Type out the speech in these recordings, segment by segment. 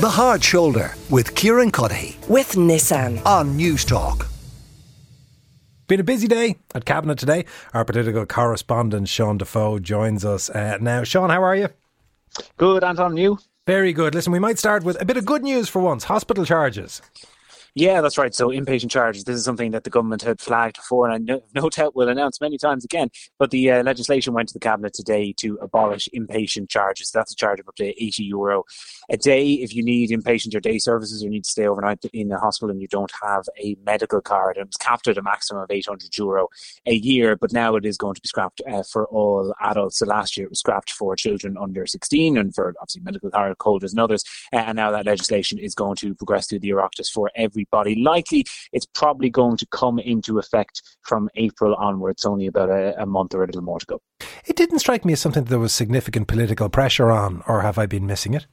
The Hard Shoulder with Kieran Cuddihy with Nissan on Newstalk. Been a busy day at Cabinet today. Our political correspondent Sean Defoe joins us uh, now. Sean, how are you? Good, Anton. You? Very good. Listen, we might start with a bit of good news for once hospital charges. Yeah, that's right. So inpatient charges, this is something that the government had flagged before and I no, no doubt will announce many times again. But the uh, legislation went to the Cabinet today to abolish inpatient charges. That's a charge of up to 80 euro a day if you need inpatient or day services or need to stay overnight in the hospital and you don't have a medical card. It was capped at a maximum of 800 euro a year, but now it is going to be scrapped uh, for all adults. So last year it was scrapped for children under 16 and for obviously medical card holders and others. Uh, and now that legislation is going to progress through the Oireachtas for every everybody. Likely, it's probably going to come into effect from April onwards, only about a, a month or a little more to go. It didn't strike me as something that there was significant political pressure on, or have I been missing it?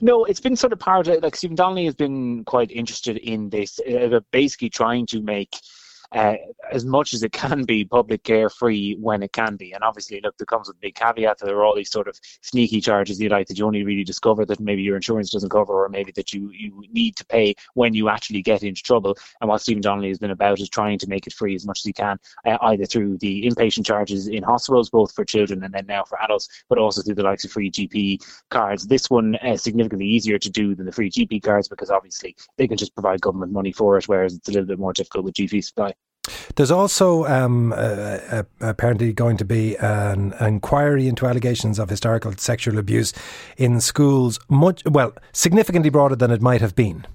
No, it's been sort of part of like Stephen Donnelly has been quite interested in this, uh, basically trying to make uh, as much as it can be public care free when it can be. And obviously, look, there comes with a big caveat that there are all these sort of sneaky charges you like that you only really discover that maybe your insurance doesn't cover or maybe that you, you need to pay when you actually get into trouble. And what Stephen Donnelly has been about is trying to make it free as much as he can, uh, either through the inpatient charges in hospitals, both for children and then now for adults, but also through the likes of free GP cards. This one is uh, significantly easier to do than the free GP cards because obviously they can just provide government money for it, whereas it's a little bit more difficult with GP supply. There's also um, uh, uh, apparently going to be an inquiry into allegations of historical sexual abuse in schools, much well, significantly broader than it might have been.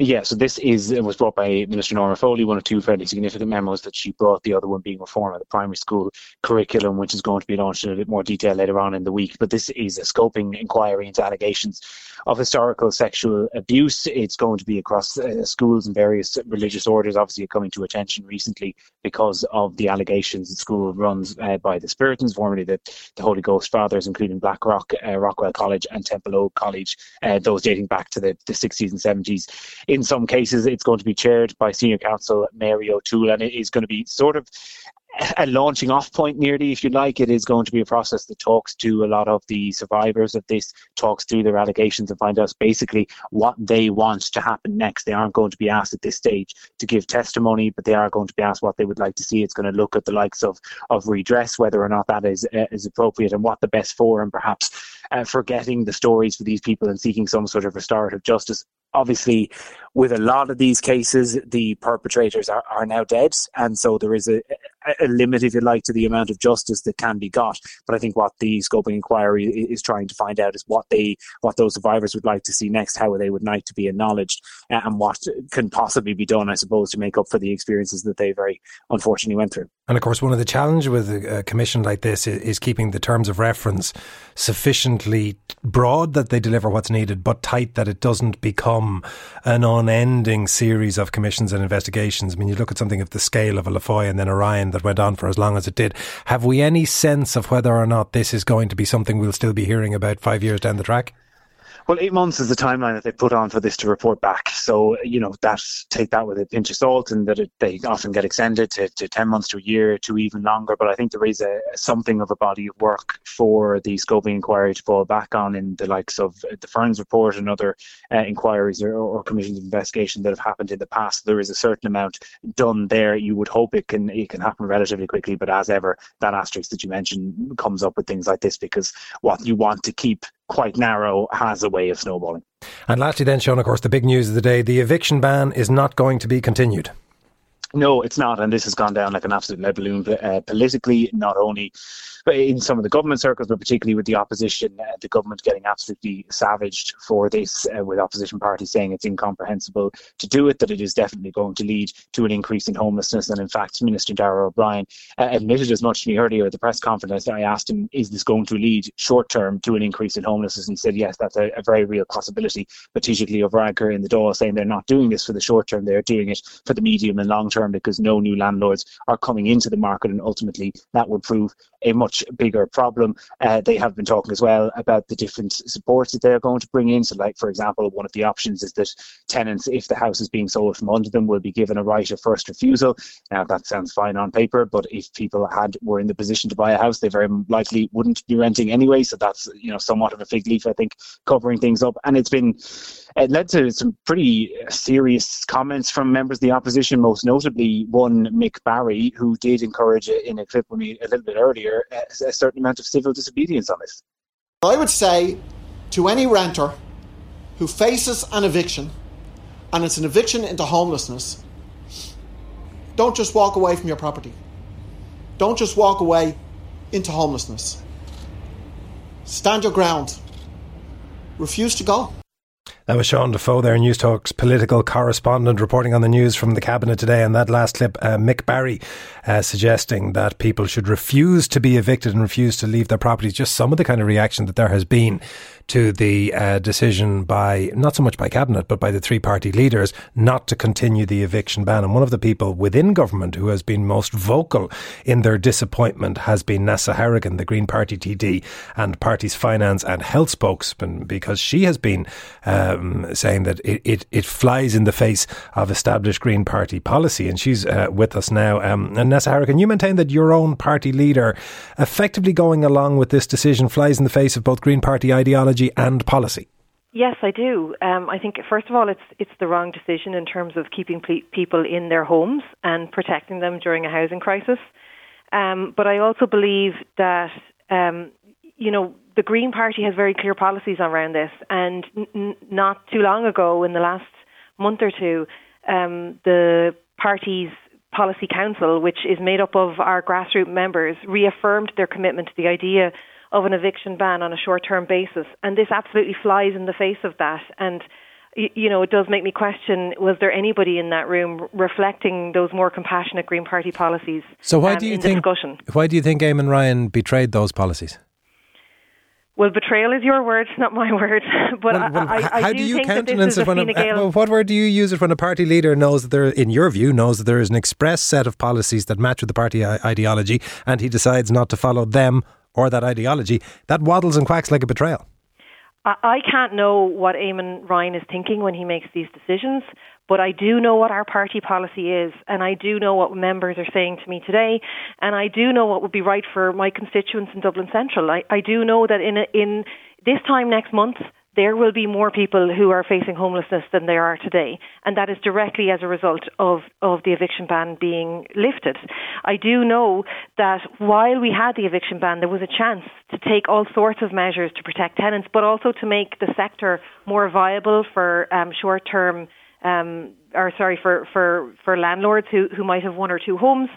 Yeah, so this is was brought by Minister Norma Foley, one of two fairly significant memos that she brought, the other one being reform of the primary school curriculum, which is going to be launched in a bit more detail later on in the week. But this is a scoping inquiry into allegations of historical sexual abuse. It's going to be across uh, schools and various religious orders, obviously coming to attention recently because of the allegations the school runs uh, by the Spiritans, formerly the, the Holy Ghost Fathers, including Blackrock, uh, Rockwell College and Templeogue College, uh, those dating back to the, the 60s and 70s in some cases, it's going to be chaired by Senior Counsel Mary O'Toole, and it is going to be sort of a launching off point nearly if you like. It is going to be a process that talks to a lot of the survivors of this talks through their allegations and find out basically what they want to happen next. They aren't going to be asked at this stage to give testimony but they are going to be asked what they would like to see. It's going to look at the likes of of redress whether or not that is uh, is appropriate and what the best forum perhaps uh, for getting the stories for these people and seeking some sort of restorative justice. Obviously with a lot of these cases the perpetrators are, are now dead and so there is a, a limit, if you like, to the amount of justice that can be got. But I think what the scoping inquiry is trying to find out is what they, what those survivors would like to see next, how they would like to be acknowledged, and what can possibly be done, I suppose, to make up for the experiences that they very unfortunately went through. And of course, one of the challenges with a commission like this is keeping the terms of reference sufficiently broad that they deliver what's needed, but tight that it doesn't become an unending series of commissions and investigations. I mean, you look at something of the scale of a Laffoy and then a Ryan that went on for as long as it did. Have we any sense of whether or not this is going to be something we'll still be hearing about five years down the track? Well, eight months is the timeline that they put on for this to report back. So, you know, that take that with a pinch of salt and that it, they often get extended to, to 10 months to a year to even longer. But I think there is a something of a body of work for the scoping inquiry to fall back on in the likes of the Ferns report and other uh, inquiries or, or commissions of investigation that have happened in the past. There is a certain amount done there. You would hope it can it can happen relatively quickly, but as ever, that asterisk that you mentioned comes up with things like this because what you want to keep quite narrow has a way of snowballing. And lastly, then, Sean, of course, the big news of the day the eviction ban is not going to be continued. No, it's not, and this has gone down like an absolute lead balloon uh, politically. Not only in some of the government circles, but particularly with the opposition, uh, the government getting absolutely savaged for this, uh, with opposition parties saying it's incomprehensible to do it, that it is definitely going to lead to an increase in homelessness. And in fact, Minister Darragh O'Brien uh, admitted as much to me earlier at the press conference. I asked him, is this going to lead short term to an increase in homelessness? And he said, yes, that's a, a very real possibility. But Taoiseach Leo in the door saying they're not doing this for the short term, they're doing it for the medium and long term term because no new landlords are coming into the market, and ultimately that would prove a much bigger problem. Uh, they have been talking as well about the different supports that they're going to bring in. So, like for example, one of the options is that tenants, if the house is being sold from under them, will be given a right of first refusal. Now that sounds fine on paper, but if people had were in the position to buy a house, they very likely wouldn't be renting anyway. So that's you know somewhat of a fig leaf, I think, covering things up. And it's been it led to some pretty serious comments from members of the opposition, most notably one Mick Barry, who did encourage in a clip with me a little bit earlier uh, a certain amount of civil disobedience on this. I would say to any renter who faces an eviction, and it's an eviction into homelessness, don't just walk away from your property. Don't just walk away into homelessness. Stand your ground. Refuse to go. That was Sean Defoe there, Newstalk's political correspondent, reporting on the news from the cabinet today. And that last clip, uh, Mick Barry uh, suggesting that people should refuse to be evicted and refuse to leave their properties. Just some of the kind of reaction that there has been to the uh, decision by, not so much by Cabinet, but by the three party leaders not to continue the eviction ban. And one of the people within government who has been most vocal in their disappointment has been Neasa Hourigan, the Green Party TD and party's finance and health spokesman, because she has been um, saying that it, it, it, flies in the face of established Green Party policy. And she's uh, with us now. Um, and Neasa Hourigan, you maintain that your own party leader effectively going along with this decision flies in the face of both Green Party ideology and policy? Yes, I do. Um, I think first of all, it's it's the wrong decision in terms of keeping pe- people in their homes and protecting them during a housing crisis. Um, but I also believe that um, you know the Green Party has very clear policies around this, and n- not too long ago, in the last month or two, um, the party's policy council, which is made up of our grassroots members, reaffirmed their commitment to the idea of an eviction ban on a short term basis. And this absolutely flies in the face of that. And you know, it does make me question: Was there anybody in that room reflecting those more compassionate Green Party policies? So why um, do you think? Why do you think Eamon Ryan betrayed those policies? Well, betrayal is your word, not my word. But well, well, I, I, how do, do you countenance it when? A, what word do you use it when a party leader knows that there, in your view, knows that there is an express set of policies that match with the party ideology, and he decides not to follow them or that ideology, that waddles and quacks like a betrayal. I can't know what Eamon Ryan is thinking when he makes these decisions, but I do know what our party policy is, and I do know what members are saying to me today, and I do know what would be right for my constituents in Dublin Central. I, I do know that in a, in this time next month, there will be more people who are facing homelessness than there are today. And that is directly as a result of, of the eviction ban being lifted. I do know that while we had the eviction ban, there was a chance to take all sorts of measures to protect tenants, but also to make the sector more viable for um, short term, um, or sorry, for, for, for landlords who, who might have one or two homes.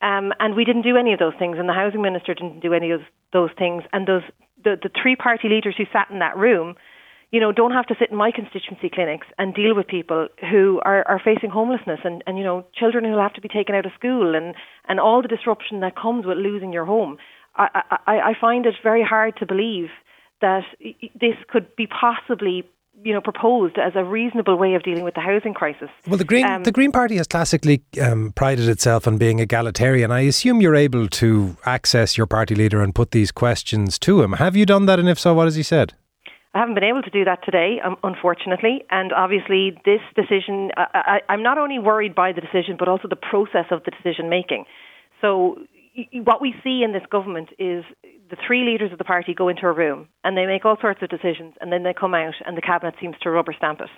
Um, and we didn't do any of those things, and the housing minister didn't do any of those things. And those the, the three party leaders who sat in that room you know, don't have to sit in my constituency clinics and deal with people who are, are facing homelessness and, and, you know, children who will have to be taken out of school and, and all the disruption that comes with losing your home. I, I, I find it very hard to believe that this could be possibly you know, proposed as a reasonable way of dealing with the housing crisis. Well, the Green um, the Green Party has classically um, prided itself on being egalitarian. I assume you're able to access your party leader and put these questions to him. Have you done that, and if so, what has he said? I haven't been able to do that today, um, unfortunately. And obviously, this decision, I, I'm not only worried by the decision, but also the process of the decision making. So, what we see in this government is the three leaders of the party go into a room and they make all sorts of decisions, and then they come out, and the cabinet seems to rubber stamp it.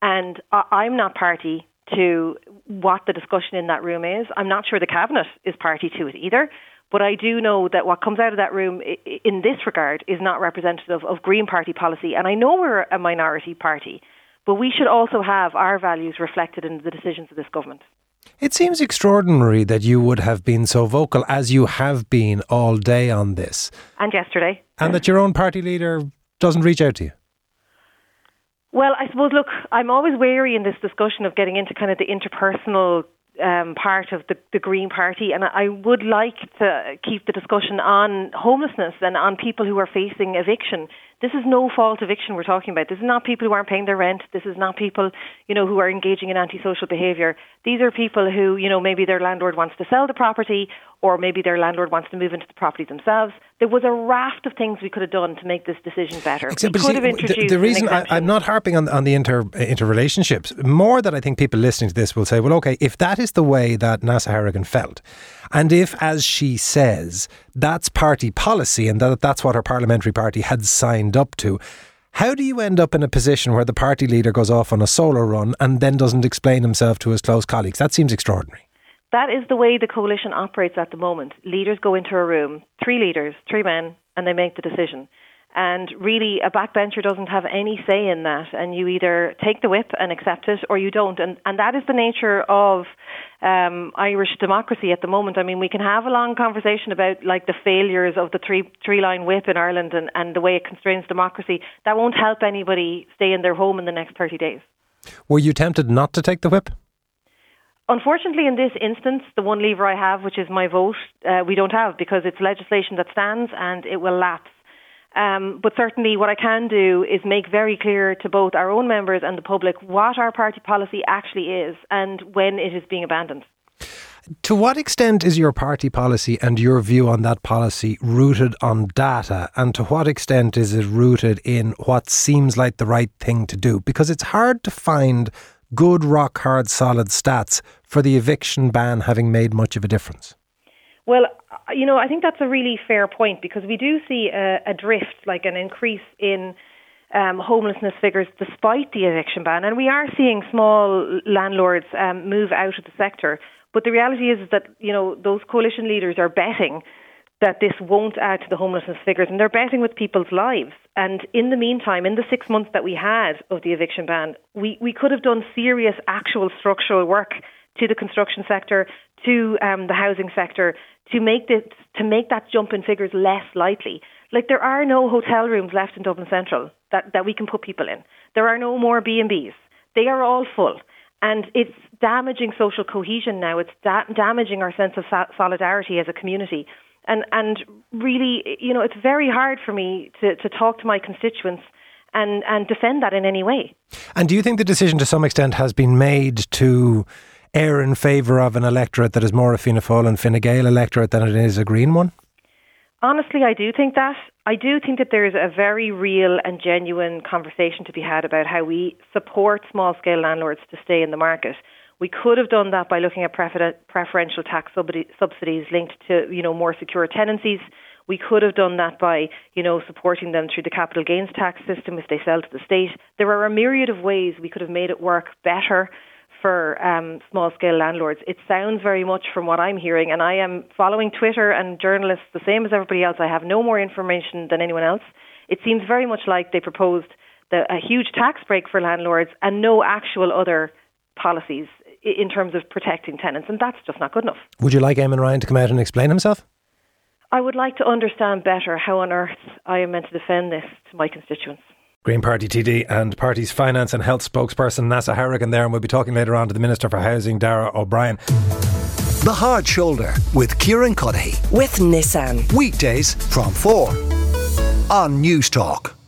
And I'm not party to what the discussion in that room is. I'm not sure the cabinet is party to it either. But I do know that what comes out of that room in this regard is not representative of Green Party policy. And I know we're a minority party, but we should also have our values reflected in the decisions of this government. It seems extraordinary that you would have been so vocal as you have been all day on this. And yesterday. And that your own party leader doesn't reach out to you. Well, I suppose, look, I'm always wary in this discussion of getting into kind of the interpersonal um, part of the, the Green Party, and I would like to keep the discussion on homelessness and on people who are facing eviction. This is no fault eviction we're talking about. This is not people who aren't paying their rent. This is not people, you know, who are engaging in antisocial behaviour. These are people who, you know, maybe their landlord wants to sell the property or maybe their landlord wants to move into the property themselves. There was a raft of things we could have done to make this decision better. Except, we could see, have introduced the, the reason I, am not harping on, on the inter interrelationships, more that I think people listening to this will say, well, okay, if that is the way that Neasa Hourigan felt, and if, as she says, that's party policy and that that's what her parliamentary party had signed up to, how do you end up in a position where the party leader goes off on a solo run and then doesn't explain himself to his close colleagues? That seems extraordinary. That is the way the coalition operates at the moment. Leaders go into a room, three leaders, three men, and they make the decision. And really, a backbencher doesn't have any say in that. And you either take the whip and accept it or you don't. And, and that is the nature of um, Irish democracy at the moment. I mean, we can have a long conversation about like the failures of the three, three line whip in Ireland and, and the way it constrains democracy. That won't help anybody stay in their home in the next 30 days. Were you tempted not to take the whip? Unfortunately, in this instance, the one lever I have, which is my vote, uh, we don't have because it's legislation that stands and it will lapse. Um, but certainly, what I can do is make very clear to both our own members and the public what our party policy actually is and when it is being abandoned. To what extent is your party policy and your view on that policy rooted on data? And to what extent is it rooted in what seems like the right thing to do? Because it's hard to find good, rock hard, solid stats for the eviction ban having made much of a difference? Well, you know, I think that's a really fair point because we do see a, a drift, like an increase in um, homelessness figures despite the eviction ban, and we are seeing small landlords um, move out of the sector. But the reality is that you know those coalition leaders are betting that this won't add to the homelessness figures, and they're betting with people's lives. And in the meantime, in the six months that we had of the eviction ban, we, we could have done serious, actual structural work to the construction sector, to um, the housing sector, to make this, to make that jump in figures less likely. Like there are no hotel rooms left in Dublin Central that, that we can put people in. There are no more B and B's. They are all full, and it's damaging social cohesion now. It's da- damaging our sense of solidarity as a community and and really, you know, it's very hard for me to, to talk to my constituents and and defend that in any way. And do you think the decision, to some extent, has been made to err in favour of an electorate that is more a Fianna Fáil and Fine Gael electorate than it is a Green one? Honestly, I do think that. I do think that there is a very real and genuine conversation to be had about how we support small scale landlords to stay in the market. We could have done that by looking at prefer- preferential tax subsidies linked to, you know, more secure tenancies. We could have done that by, you know, supporting them through the capital gains tax system if they sell to the state. There are a myriad of ways we could have made it work better for um, small scale landlords. It sounds very much from what I'm hearing, and I am following Twitter and journalists the same as everybody else. I have no more information than anyone else. It seems very much like they proposed the, a huge tax break for landlords and no actual other policies in terms of protecting tenants, and that's just not good enough. Would you like Eamon Ryan to come out and explain himself? I would like to understand better how on earth I am meant to defend this to my constituents. Green Party TD and Party's Finance and Health spokesperson Neasa Hourigan there, and we'll be talking later on to the Minister for Housing, Darragh O'Brien. The Hard Shoulder with Kieran Cuddihy. With Nissan. Weekdays from 4 on Newstalk.